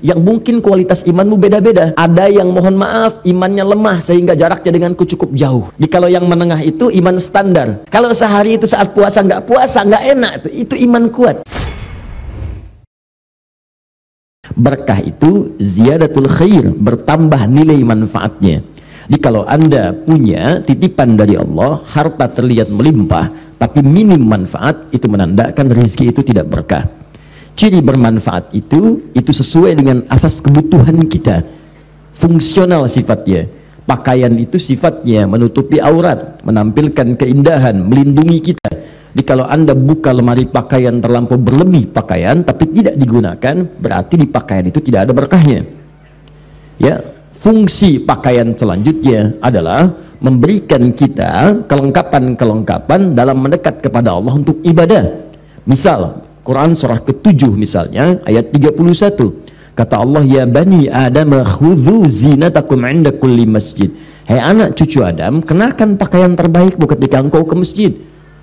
yang mungkin kualitas imanmu beda-beda. Ada yang mohon maaf imannya lemah sehingga jaraknya denganku cukup jauh. Di kalau yang menengah itu iman standar. Kalau sehari itu saat puasa nggak puasa nggak enak itu, iman kuat. Berkah itu ziyadatul khair, bertambah nilai manfaatnya. Jadi kalau anda punya titipan dari Allah, harta terlihat melimpah, tapi minim manfaat, itu menandakan rezeki itu tidak berkah ciri bermanfaat itu itu sesuai dengan asas kebutuhan kita. Fungsional sifatnya. Pakaian itu sifatnya menutupi aurat menampilkan keindahan melindungi kita. Jadi kalau anda buka lemari pakaian terlampau berlebih pakaian tapi tidak digunakan berarti di pakaian itu tidak ada berkahnya. Ya fungsi pakaian selanjutnya adalah memberikan kita kelengkapan-kelengkapan dalam mendekat kepada Allah untuk ibadah. Misal Quran surah ke-7 misalnya ayat 31 kata Allah ya bani adam khudhu zinatakum inda kulli masjid. Hai anak cucu Adam kenakan pakaian terbaikmu ketika engkau ke masjid.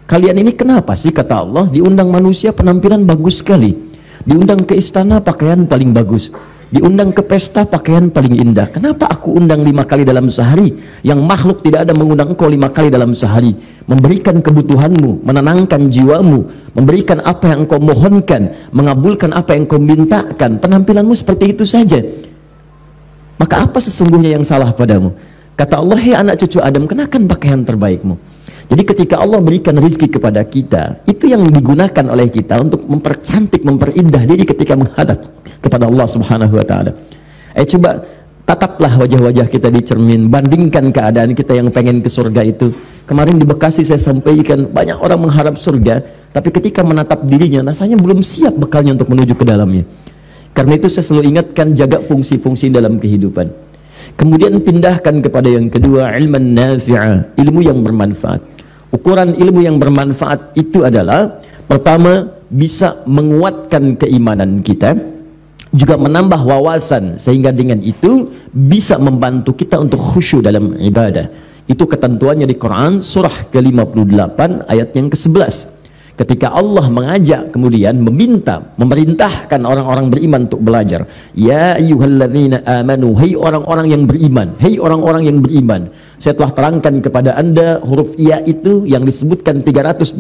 Kalian ini kenapa sih kata Allah diundang manusia penampilan bagus sekali. Diundang ke istana pakaian paling bagus. Diundang ke pesta pakaian paling indah. Kenapa aku undang lima kali dalam sehari? Yang makhluk tidak ada mengundang engkau lima kali dalam sehari memberikan kebutuhanmu menenangkan jiwamu memberikan apa yang engkau mohonkan mengabulkan apa yang engkau mintakan penampilanmu seperti itu saja maka apa sesungguhnya yang salah padamu kata Allah hei anak cucu Adam kenakan pakaian terbaikmu jadi ketika Allah berikan rizki kepada kita itu yang digunakan oleh kita untuk mempercantik memperindah diri ketika menghadap kepada Allah Subhanahu wa taala. Eh coba tataplah wajah-wajah kita di cermin, bandingkan keadaan kita yang pengen ke surga itu. Kemarin di Bekasi saya sampaikan banyak orang mengharap surga, tapi ketika menatap dirinya rasanya belum siap bekalnya untuk menuju ke dalamnya. Karena itu saya selalu ingatkan jaga fungsi-fungsi dalam kehidupan. Kemudian pindahkan kepada yang kedua ilman nafi'ah, ilmu yang bermanfaat. Ukuran ilmu yang bermanfaat itu adalah pertama bisa menguatkan keimanan kita, juga menambah wawasan sehingga dengan itu bisa membantu kita untuk khusyuk dalam ibadah itu ketentuannya di Quran surah ke-58 ayat yang ke-11 ketika Allah mengajak kemudian meminta memerintahkan orang-orang beriman untuk belajar ya ayyuhalladzina amanu hai orang-orang yang beriman hai orang-orang yang beriman saya telah terangkan kepada anda huruf ya itu yang disebutkan 361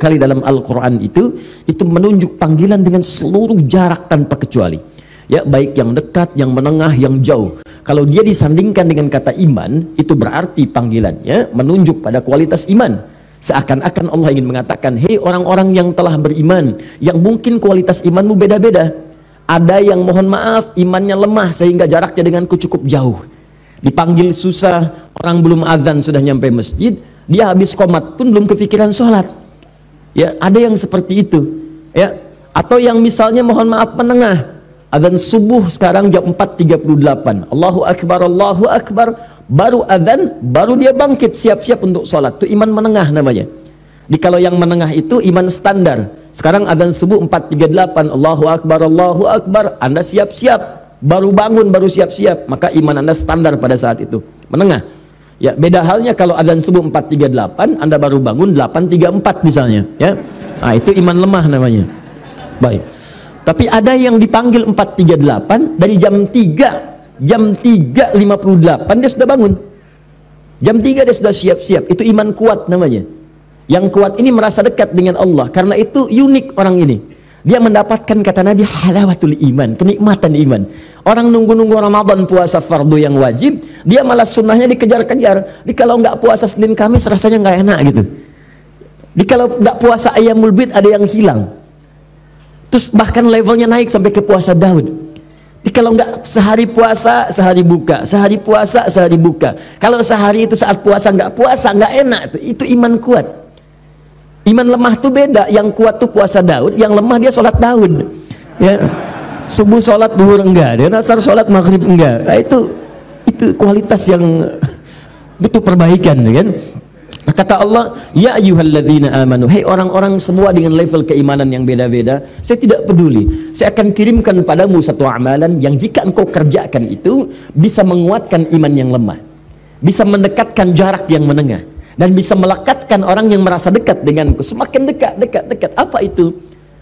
kali dalam Al-Quran itu itu menunjuk panggilan dengan seluruh jarak tanpa kecuali. Ya baik yang dekat, yang menengah, yang jauh kalau dia disandingkan dengan kata iman itu berarti panggilannya menunjuk pada kualitas iman. Seakan-akan Allah ingin mengatakan hei orang-orang yang telah beriman yang mungkin kualitas imanmu beda-beda. Ada yang mohon maaf imannya lemah sehingga jaraknya denganku cukup jauh. Dipanggil susah orang belum azan sudah nyampe masjid dia habis komat pun belum kepikiran sholat. Ya ada yang seperti itu. Ya atau yang misalnya mohon maaf menengah azan subuh sekarang jam 4.38 Allahu Akbar Allahu Akbar. Baru azan baru dia bangkit siap-siap untuk sholat itu iman menengah namanya. Di kalau yang menengah itu iman standar. Sekarang azan subuh 4.38 Allahu Akbar Allahu Akbar. Anda siap-siap. Baru bangun baru siap-siap. Maka iman anda standar pada saat itu. Menengah. Ya beda halnya kalau adzan subuh 438 anda baru bangun 834 misalnya. Ya. Nah itu iman lemah namanya. Baik tapi ada yang dipanggil 438 dari jam 3 jam 3.58 dia sudah bangun. Jam 3 dia sudah siap-siap itu iman kuat namanya. Yang kuat ini merasa dekat dengan Allah karena itu unik orang ini. Dia mendapatkan kata Nabi halawatul iman kenikmatan iman. Orang nunggu-nunggu Ramadan puasa fardu yang wajib dia malah sunnahnya dikejar-kejar di kalau nggak puasa Senin Kamis rasanya nggak enak gitu. Di kalau nggak puasa ayam mulbit ada yang hilang terus bahkan levelnya naik sampai ke puasa Daud di kalau nggak sehari puasa sehari buka sehari puasa sehari buka kalau sehari itu saat puasa nggak puasa nggak enak itu, itu iman kuat Iman lemah tuh beda. Yang kuat tuh puasa Daud, yang lemah dia sholat Daud. Ya. Subuh sholat duhur enggak, dia nasar sholat maghrib enggak. Nah, itu itu kualitas yang butuh perbaikan, kan? Kata Allah, Ya ayuhalladzina amanu. Hei orang-orang semua dengan level keimanan yang beda-beda Saya tidak peduli. Saya akan kirimkan padamu satu amalan Yang jika engkau kerjakan itu Bisa menguatkan iman yang lemah Bisa mendekatkan jarak yang menengah dan bisa melekatkan orang yang merasa dekat denganku. Semakin dekat dekat dekat. Apa itu?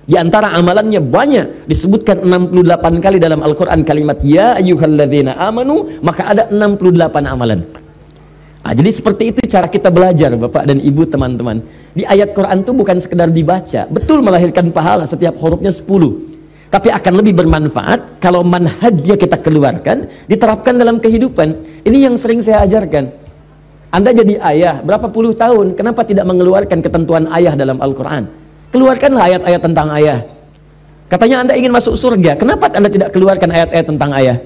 Di antara amalannya banyak. Disebutkan 68 kali dalam Al-Qur'an kalimat ya ayyuhalladzina amanu, maka ada 68 amalan. Nah, jadi seperti itu cara kita belajar Bapak dan Ibu teman-teman. Di ayat Quran itu bukan sekedar dibaca, betul melahirkan pahala setiap hurufnya 10. Tapi akan lebih bermanfaat kalau manhajnya kita keluarkan, diterapkan dalam kehidupan. Ini yang sering saya ajarkan. Anda jadi ayah, berapa puluh tahun, kenapa tidak mengeluarkan ketentuan ayah dalam Al-Quran? Keluarkanlah ayat-ayat tentang ayah. Katanya Anda ingin masuk surga, kenapa Anda tidak keluarkan ayat-ayat tentang ayah?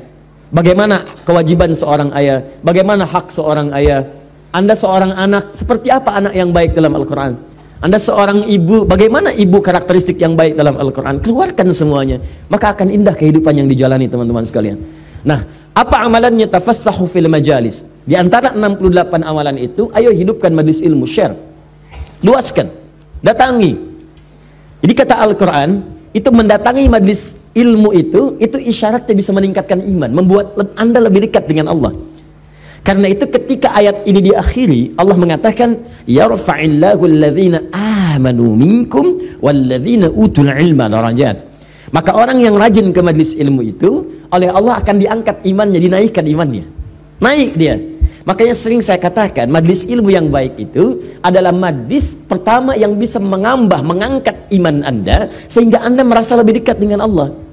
Bagaimana kewajiban seorang ayah? Bagaimana hak seorang ayah? Anda seorang anak, seperti apa anak yang baik dalam Al-Quran? Anda seorang ibu, bagaimana ibu karakteristik yang baik dalam Al-Quran? Keluarkan semuanya, maka akan indah kehidupan yang dijalani teman-teman sekalian. Nah, apa amalannya tafassahu fil majalis? Di antara 68 amalan itu, ayo hidupkan majlis ilmu, share. Luaskan, datangi, jadi kata Al-Quran, itu mendatangi majlis ilmu itu, itu isyaratnya bisa meningkatkan iman, membuat anda lebih dekat dengan Allah. Karena itu ketika ayat ini diakhiri, Allah mengatakan, Yarfa'illahu alladhina amanu minkum walladhina utul ilma darajat. Maka orang yang rajin ke majlis ilmu itu, oleh Allah akan diangkat imannya, dinaikkan imannya. Naik dia. Makanya sering saya katakan, majlis ilmu yang baik itu adalah majlis pertama yang bisa mengambah, mengangkat iman Anda sehingga Anda merasa lebih dekat dengan Allah.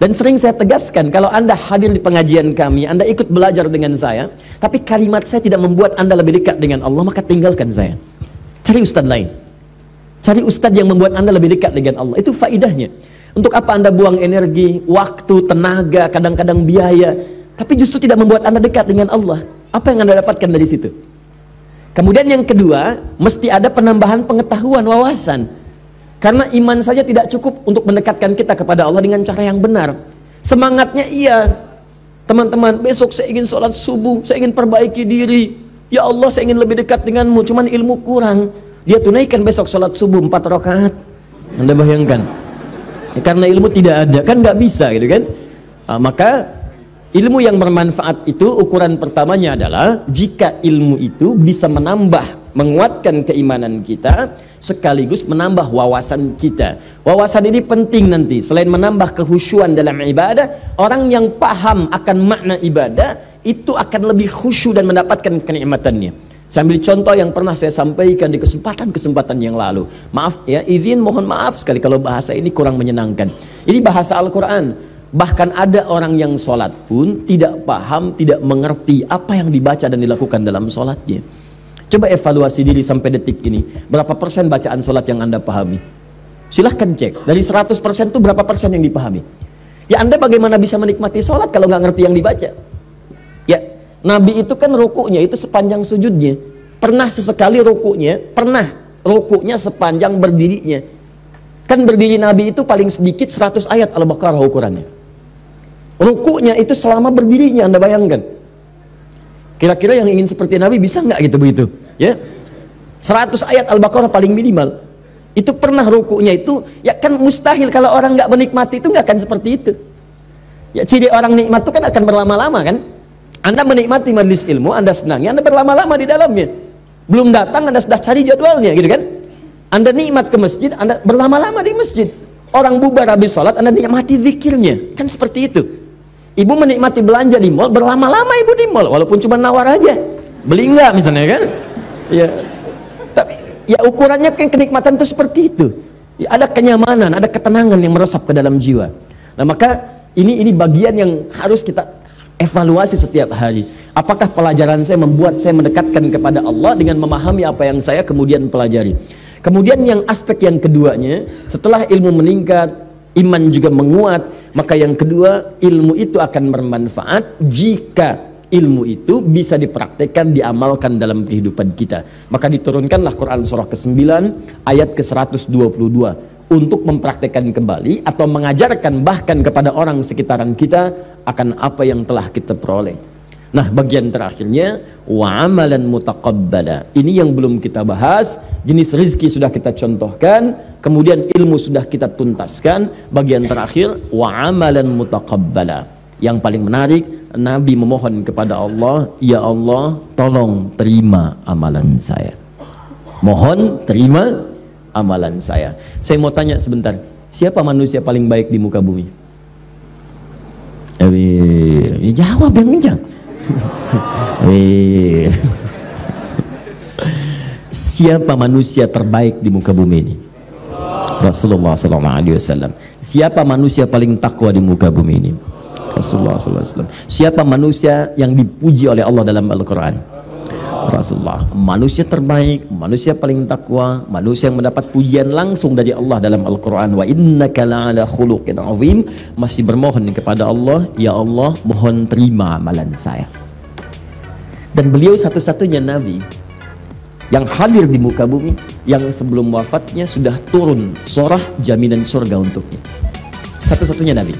Dan sering saya tegaskan, kalau Anda hadir di pengajian kami, Anda ikut belajar dengan saya, tapi kalimat saya tidak membuat Anda lebih dekat dengan Allah, maka tinggalkan saya. Cari ustadz lain. Cari ustadz yang membuat Anda lebih dekat dengan Allah. Itu faidahnya. Untuk apa Anda buang energi, waktu, tenaga, kadang-kadang biaya, tapi justru tidak membuat Anda dekat dengan Allah. Apa yang Anda dapatkan dari situ? Kemudian yang kedua, mesti ada penambahan pengetahuan, wawasan. Karena iman saja tidak cukup untuk mendekatkan kita kepada Allah dengan cara yang benar. Semangatnya iya. Teman-teman, besok saya ingin sholat subuh, saya ingin perbaiki diri. Ya Allah, saya ingin lebih dekat denganmu, cuman ilmu kurang. Dia tunaikan besok sholat subuh empat rakaat. Anda bayangkan. Ya, karena ilmu tidak ada, kan nggak bisa gitu kan. Nah, maka Ilmu yang bermanfaat itu ukuran pertamanya adalah jika ilmu itu bisa menambah, menguatkan keimanan kita sekaligus menambah wawasan kita. Wawasan ini penting nanti. Selain menambah kehusuan dalam ibadah, orang yang paham akan makna ibadah itu akan lebih khusyuk dan mendapatkan kenikmatannya. Sambil contoh yang pernah saya sampaikan di kesempatan-kesempatan yang lalu. Maaf ya, izin mohon maaf sekali kalau bahasa ini kurang menyenangkan. Ini bahasa Al-Qur'an Bahkan ada orang yang sholat pun tidak paham, tidak mengerti apa yang dibaca dan dilakukan dalam sholatnya. Coba evaluasi diri sampai detik ini. Berapa persen bacaan sholat yang Anda pahami? Silahkan cek. Dari 100 persen itu berapa persen yang dipahami? Ya Anda bagaimana bisa menikmati sholat kalau nggak ngerti yang dibaca? Ya, Nabi itu kan rukuknya itu sepanjang sujudnya. Pernah sesekali rukuknya, pernah rukuknya sepanjang berdirinya. Kan berdiri Nabi itu paling sedikit 100 ayat Al-Baqarah ukurannya. Rukuknya itu selama berdirinya Anda bayangkan. Kira-kira yang ingin seperti Nabi bisa nggak gitu begitu? Ya. 100 ayat Al-Baqarah paling minimal. Itu pernah rukuknya itu ya kan mustahil kalau orang nggak menikmati itu nggak akan seperti itu. Ya ciri orang nikmat itu kan akan berlama-lama kan? Anda menikmati majlis ilmu, Anda senangnya, Anda berlama-lama di dalamnya. Belum datang Anda sudah cari jadwalnya gitu kan? Anda nikmat ke masjid, Anda berlama-lama di masjid. Orang bubar habis sholat, Anda nikmati zikirnya. Kan seperti itu. Ibu menikmati belanja di mall, berlama-lama ibu di mall, walaupun cuma nawar aja. Beli enggak misalnya kan? Ya. Tapi ya ukurannya kan kenikmatan itu seperti itu. Ya, ada kenyamanan, ada ketenangan yang meresap ke dalam jiwa. Nah, maka ini ini bagian yang harus kita evaluasi setiap hari. Apakah pelajaran saya membuat saya mendekatkan kepada Allah dengan memahami apa yang saya kemudian pelajari. Kemudian yang aspek yang keduanya, setelah ilmu meningkat, iman juga menguat, maka yang kedua, ilmu itu akan bermanfaat jika ilmu itu bisa dipraktekkan, diamalkan dalam kehidupan kita. Maka diturunkanlah Quran surah ke-9 ayat ke-122 untuk mempraktekkan kembali atau mengajarkan bahkan kepada orang sekitaran kita akan apa yang telah kita peroleh. Nah, bagian terakhirnya wa amalan mutaqabbala. Ini yang belum kita bahas. Jenis rizki sudah kita contohkan, kemudian ilmu sudah kita tuntaskan. Bagian terakhir wa amalan mutaqabbala. Yang paling menarik, Nabi memohon kepada Allah, "Ya Allah, tolong terima amalan saya." Mohon terima amalan saya. Saya mau tanya sebentar, siapa manusia paling baik di muka bumi? Eh, jawab yang kencang. Siapa manusia terbaik di muka bumi ini? Rasulullah sallallahu alaihi wasallam. Siapa manusia paling takwa di muka bumi ini? Rasulullah sallallahu alaihi wasallam. Siapa manusia yang dipuji oleh Allah dalam Al-Qur'an? Rasulullah. Manusia terbaik, manusia paling takwa, manusia yang mendapat pujian langsung dari Allah dalam Al-Qur'an. Wa innaka la'ala khuluqin azim. Masih bermohon kepada Allah, ya Allah, mohon terima amalan saya. Dan beliau satu-satunya nabi yang hadir di muka bumi yang sebelum wafatnya sudah turun sorah jaminan surga untuknya satu-satunya nabi